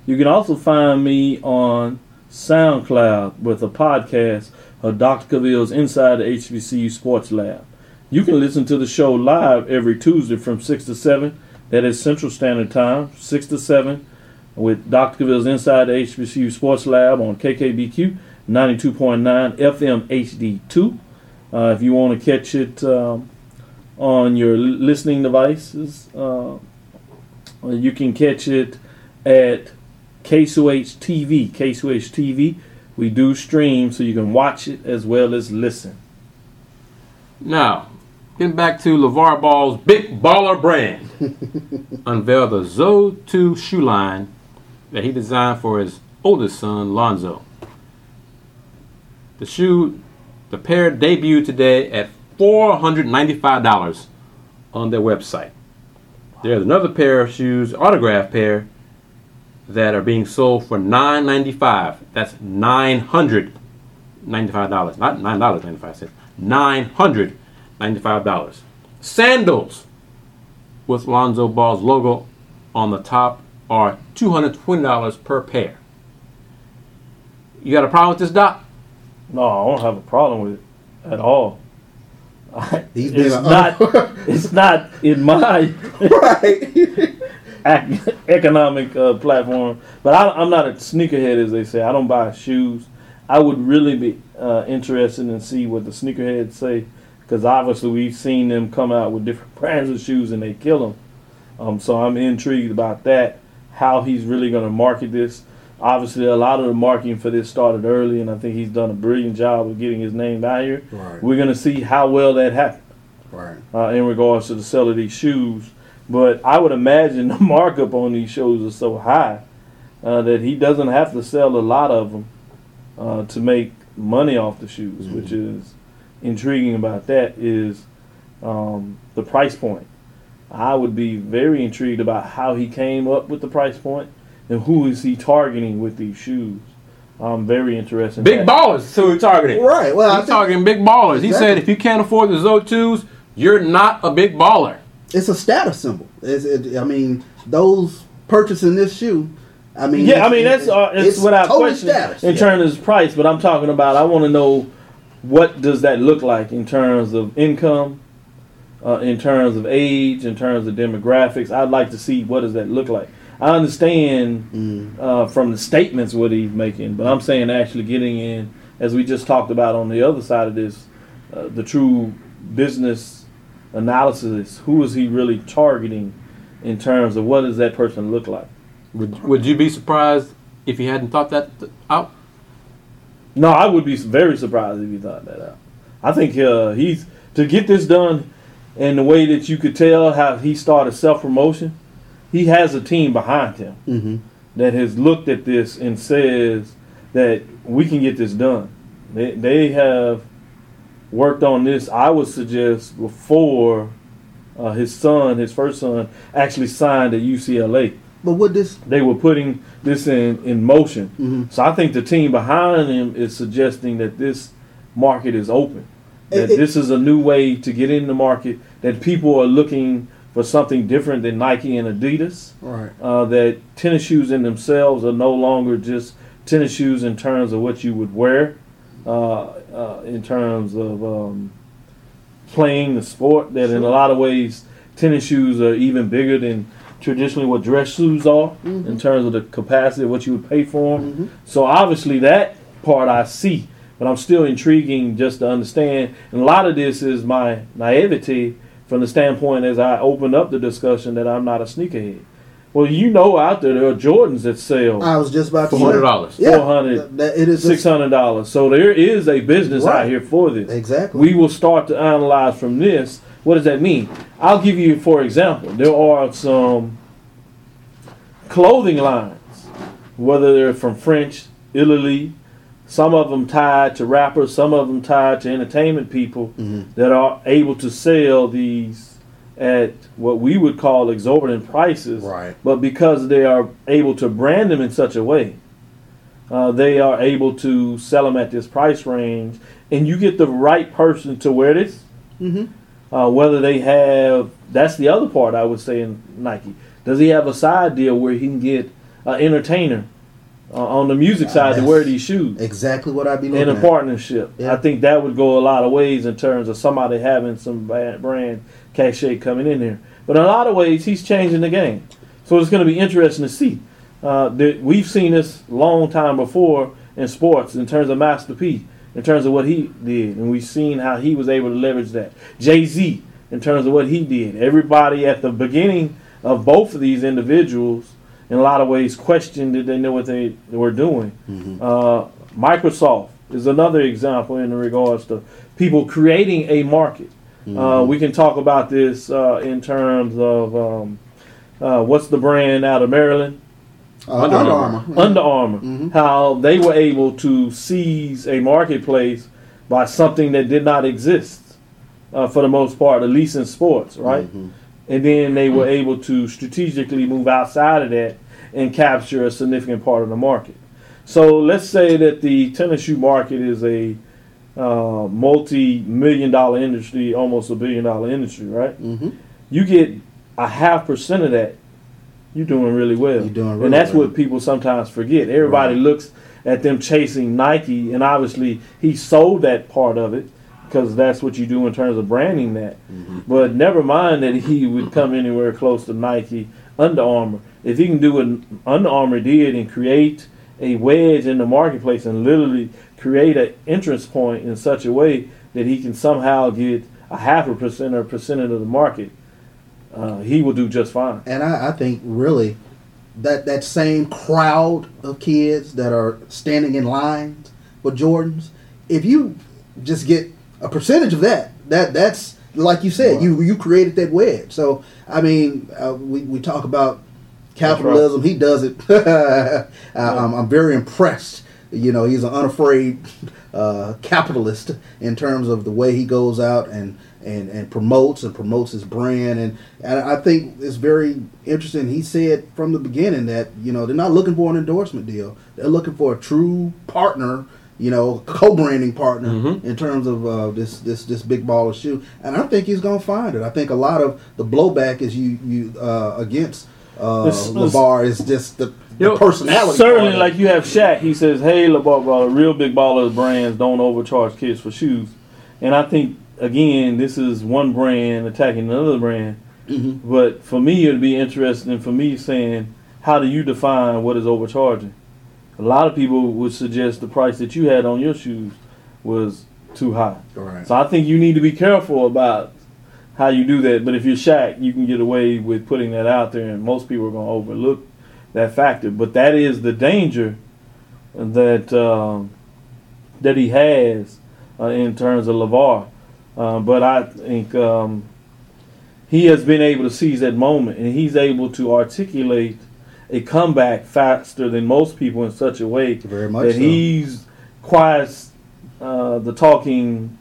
You can also find me on SoundCloud with a podcast of Dr. Cavil's Inside the HBCU Sports Lab. You can listen to the show live every Tuesday from 6 to 7. That is Central Standard Time, 6 to 7 with Dr. Cavil's Inside the HBCU Sports Lab on KKBQ 92.9 FM HD2. Uh, if you want to catch it um, on your listening devices, uh, you can catch it at KSOH TV. KSOH TV. We do stream so you can watch it as well as listen. now getting back to LeVar Ball's Big Baller brand, (laughs) unveiled the Zo 2 shoe line that he designed for his oldest son, Lonzo. The shoe, the pair debuted today at $495 on their website. There's another pair of shoes, autograph pair, that are being sold for 995. That's $995, not $9.95, $995. Sandals with Lonzo Ball's logo on the top are $220 per pair. You got a problem with this, Doc? No, I don't have a problem with it at all. (laughs) He's it's not. (laughs) it's not in my right. (laughs) economic uh, platform. But I, I'm not a sneakerhead, as they say. I don't buy shoes. I would really be uh, interested in see what the sneakerheads say, because obviously we've seen them come out with different brands of shoes and they kill them. Um, so I'm intrigued about that. How he's really going to market this. Obviously, a lot of the marketing for this started early, and I think he's done a brilliant job of getting his name out here. Right. We're going to see how well that happens Right. uh, in regards to the sale of these shoes. But I would imagine (laughs) the markup on these shoes is so high uh, that he doesn't have to sell a lot of them uh, to make money off the shoes, Mhm. which is intriguing about that is um, the price point. I would be very intrigued about how he came up with the price point and who is he targeting with these shoes. I'm very interested. Big that. ballers, so we're targeting. Right. Well, I He's think targeting big ballers. He said if you can't afford the Zo2s, you're not a big baller. it's a status symbol. It's, it, I mean, those purchasing this shoe. I mean, Yeah, I mean that's uh, it's, without total question status. in yeah. terms of price. But I'm talking about I want to know what does that look like in terms of income, uh, in terms of age, in terms of demographics. I'd like to see what does that look like. I understand Mm. uh, from the statements what he's making, but I'm saying actually getting in, as we just talked about on the other side of this, uh, the true business analysis. Who is he really targeting in terms of what does that person look like? Would, would you be surprised if you hadn't thought that th- out? No, I would be very surprised if he thought that out. I think uh, he's to get this done in the way that you could tell how he started self promotion. He has a team behind him Mhm. that has looked at this and says that we can get this done. They they have worked on this. I would suggest before uh, his son, his first son, actually signed at UCLA But would this? they were putting this in, in motion. Mhm. So I think the team behind him is suggesting that this market is open. That It- it- this is a new way to get in the market. That people are looking for something different than Nike and Adidas. Right. Uh, that tennis shoes in themselves are no longer just tennis shoes in terms of what you would wear, uh, uh, in terms of um, playing the sport. That in a lot of ways, tennis shoes are even bigger than traditionally what dress shoes are Mhm. in terms of the capacity of what you would pay for them. Mhm. So obviously that part I see, but I'm still intriguing just to understand. And a lot of this is my naivety from the standpoint as I open up the discussion that I'm not a sneakerhead. Well, you know out there there are Jordans that sell I was just about to say. $400. Yeah, 400, that- that it is six hundred dollars. So there is a business out here for this. exactly. We will start to analyze from this. What does that mean? I'll give you, for example, there are some clothing lines, whether they're from French, Italy, some of them tied to rappers, some of them tied to entertainment people Mhm. that are able to sell these at what we would call exorbitant prices. Right. But because they are able to brand them in such a way, uh, they are able to sell them at this price range, and you get the right person to wear this. Mm-hmm. Uh, whether they have, that's the other part I would say in Nike. Does he have a side deal where he can get an entertainer uh, on the music side to wear these shoes? Exactly what I'd be in a at. partnership. Yeah. I think that would go a lot of ways in terms of somebody having some brand cachet coming in there. But in a lot of ways, he's changing the game. So it's going to be interesting to see. Uh, that we've seen this long time before in sports in terms of Master P, in terms of what he did, and we've seen how he was able to leverage that. Jay Z, in terms of what he did. Everybody at the beginning of both of these individuals, in a lot of ways, questioned did they know what they were doing. Mhm. Uh, Microsoft is another example in regards to people creating a market. Uh, Mm-hmm. we can talk about this uh, in terms of um, uh, what's the brand out of Maryland? Uh, Under Under Armour. Armour. Under Armour. Mhm. How they were able to seize a marketplace by something that did not exist. uh, for the most part, at least in sports, right? And then they were able to strategically move outside of that and capture a significant part of the market. So let's say that the tennis shoe market is a uh, multi-million dollar industry, almost a billion dollar industry, right? Mhm. You get a half percent of that, you're doing really well. You're doing really and that's well. what people sometimes forget. Everybody Right. looks at them chasing Nike, and obviously he sold that part of it because that's what you do in terms of branding that. Mm-hmm. But never mind that he would come anywhere close to Nike, Under Armour. If he can do what Under Armour did and create a wedge in the marketplace and literally create an entrance point in such a way that he can somehow get a half a percent or a percentage of the market, uh, he will do just fine. And I, I think really that that same crowd of kids that are standing in lines for Jordans, if you just get a percentage of that, that that's like you said, Right. you you created that wedge. So I mean, uh, we we talk about capitalism. He does it. (laughs) I, I'm, I'm very impressed. You know, he's an unafraid uh, capitalist in terms of the way he goes out and, and, and promotes and promotes his brand. And, and I think it's very interesting. He said from the beginning that, you know, they're not looking for an endorsement deal. They're looking for a true partner, you know, co-branding partner Mhm. in terms of uh, this, this, this big ball of shoe. And I think he's going to find it. I think a lot of the blowback is you, you uh, against uh, This- this- LeVar is just the, the Yo, personality. Certainly, part like you have Shaq, he says, "Hey, LeVar Baller, real big ballers brands don't overcharge kids for shoes," and I think again, this is one brand attacking another brand. Mhm. But for me, it'd be interesting for me saying, how do you define what is overcharging? A lot of people would suggest the price that you had on your shoes was too high. Right. So I think you need to be careful about how you do that. But if you're Shaq, you can get away with putting that out there, and most people are going to overlook that factor. But that is the danger that um, that he has uh, in terms of Levar. Uh, but I think um, he has been able to seize that moment, and he's able to articulate a comeback faster than most people in such a way Very much that so. he's quiets uh, the talking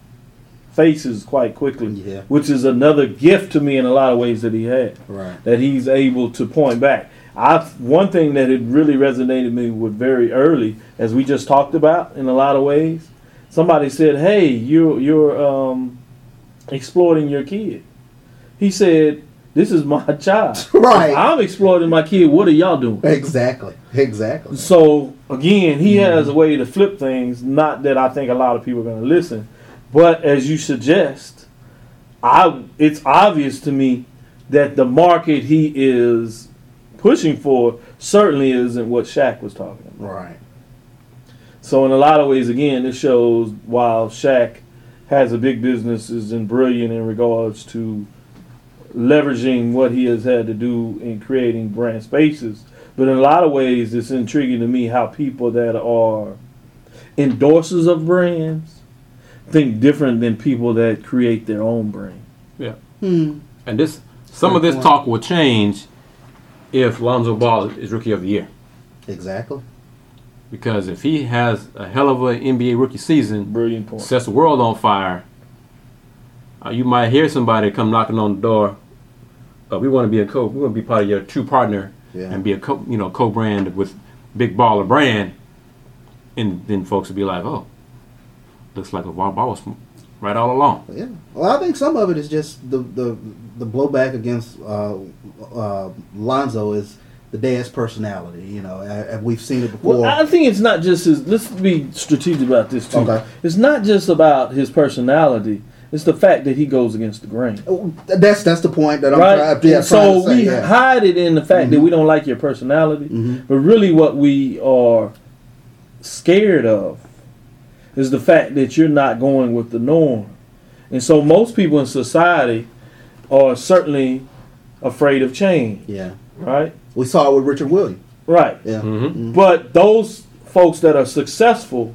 faces quite quickly, Yeah. which is another gift to me in a lot of ways that he had. Right. That he's able to point back. I one thing that had really resonated me with very early, as we just talked about in a lot of ways. Somebody said, "Hey, you're you're um, exploiting your kid." He said, "This is my (laughs) child. Right. I'm exploiting my kid. What are y'all doing?" Exactly. Exactly. So again, he has a way to flip things. Not that I think a lot of people are going to listen, but as you suggest, I it's obvious to me that the market he is pushing for certainly isn't what Shaq was talking about. Right. So in a lot of ways, again, this shows while Shaq has a big business is brilliant in regards to leveraging what he has had to do in creating brand spaces. But in a lot of ways, it's intriguing to me how people that are endorsers of brands think different than people that create their own brand. Hmm. And this, some of this point. talk will change if Lonzo Ball is Rookie of the Year. Exactly. Because if he has a hell of an NBA rookie season, Brilliant point. sets the world on fire, uh, you might hear somebody come knocking on the door. Uh, we want to be a co. We want to be part of your true partner Yeah. and be a co. You know, co-brand with Big Baller brand, and then folks will be like, "Oh, looks like a ball was right all along." Yeah. Well, I think some of it is just the the the blowback against uh, uh, Lonzo is the dad's personality. You know, and we've seen it before. Well, I think it's not just his. Let's be strategic about this too. Okay. It's not just about his personality. It's the fact that he goes against the grain. that's that's the point that I'm right? trying, yeah, And trying so to say. we yeah. hide it in the fact that Mhm. we don't like your personality, Mhm. but really what we are scared of is the fact that you're not going with the norm. And so most people in society are certainly afraid of change, yeah. right? We saw it with Richard Williams. Right. Yeah. Mhm. But those folks that are successful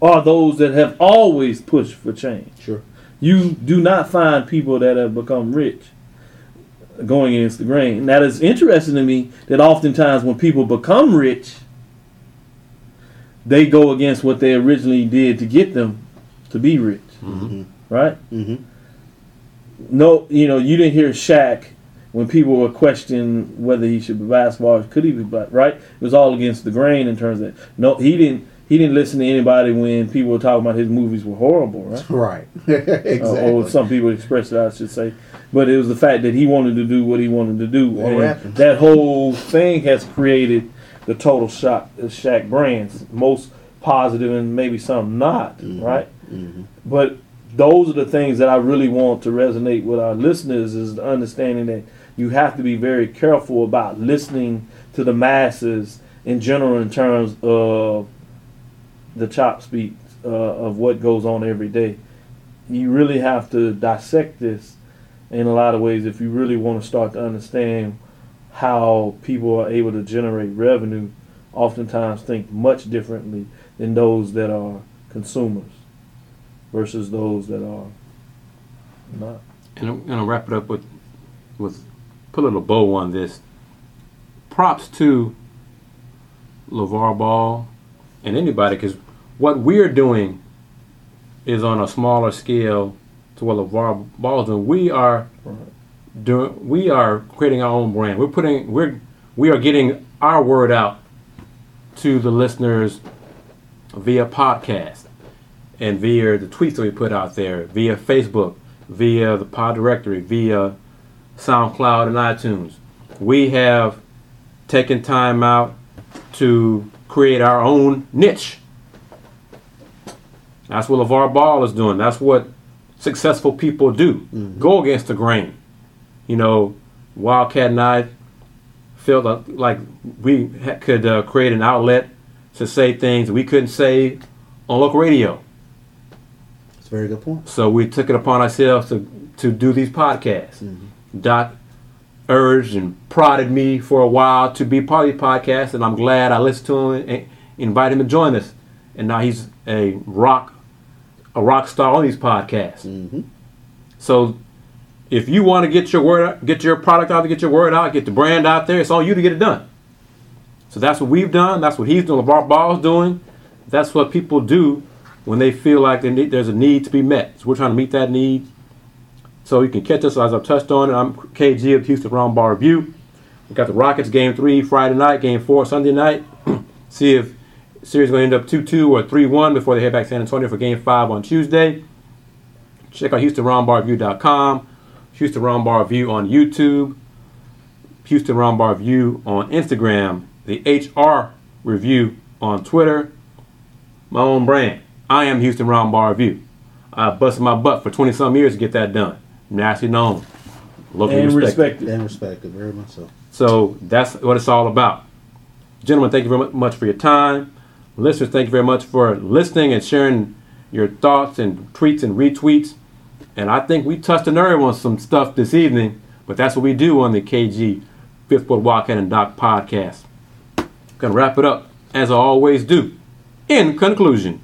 are those that have always pushed for change. Sure. You do not find people that have become rich going against the grain. That is interesting to me that oftentimes when people become rich, they go against what they originally did to get them to be rich, Mm-hmm. right? Mm-hmm. no, you know, you didn't hear Shaq when people were questioning whether he should be basketball could he be black, right? It was all against the grain in terms of no, he didn't. He didn't listen to anybody when people were talking about his movies were horrible, right? (laughs) Right. Uh, (laughs) exactly. or some people expressed it, I should say. But it was the fact that he wanted to do what he wanted to do. And that whole thing has created the total shock uh, Shaq brands, most positive and maybe some not, Mhm. right? Mhm. But those are the things that I really want to resonate with our listeners is the understanding that you have to be very careful about listening to the masses in general in terms of the chop speed uh, of what goes on every day. You really have to dissect this in a lot of ways if you really want to start to understand how people are able to generate revenue. Oftentimes, think much differently than those that are consumers versus those that are not. And I'm gonna wrap it up with with put a little bow on this. Props to LeVar Ball and anybody because what we're doing is on a smaller scale to what LeVar Ball's doing. We are doing we are creating our own brand. We're putting we're we are getting our word out to the listeners via podcast and via the tweets that we put out there, via Facebook, via the pod directory, via SoundCloud and iTunes. We have taken time out to create our own niche. That's what LeVar Ball is doing. That's what successful people do. Go against the grain. You know, Wildcat and I felt like- we could uh, create an outlet to say things we couldn't say on local radio. That's a very good point. So we took it upon ourselves to, to do these podcasts. Doc urged and prodded me for a while to be part of the podcast, and I'm glad I listened to him and invited him to join us. And now he's a rock, a rock star on these podcasts. Mm-hmm. So if you want to get your word, out- get your product out, get your word out, get the brand out there, it's on you to get it done. So that's what we've done. That's what he's doing. LeVar Ball's doing. That's what people do when they feel like they need, there's a need to be met. So we're trying to meet that need. So you can catch us as I've touched on. I'm KG of Houston Roundball Review. We got the Rockets game three Friday night, game four Sunday night. (clears throat) See if series going to end up 2-2 or 3-1 before they head back to San Antonio for game five on Tuesday. Check out HoustonRoundballReview.com, Houston Roundball Review on YouTube, Houston Roundball Review on Instagram, the HR Review on Twitter, my own brand. I am Houston Roundball Review. I busted my butt for 20 some years to get that done. Nationally known. Locally and respected. respected. And respected, very much so. So that's what it's all about. Gentlemen, thank you very much for your time. Listeners, thank you very much for listening and sharing your thoughts and tweets and retweets. And I think we touched a nerve on some stuff this evening, but that's what we do on the KG Fifth Ward Wildcat and Doc podcast. Gonna wrap it up as I always do. In conclusion,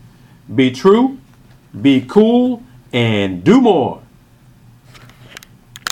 be true, be cool, and do more.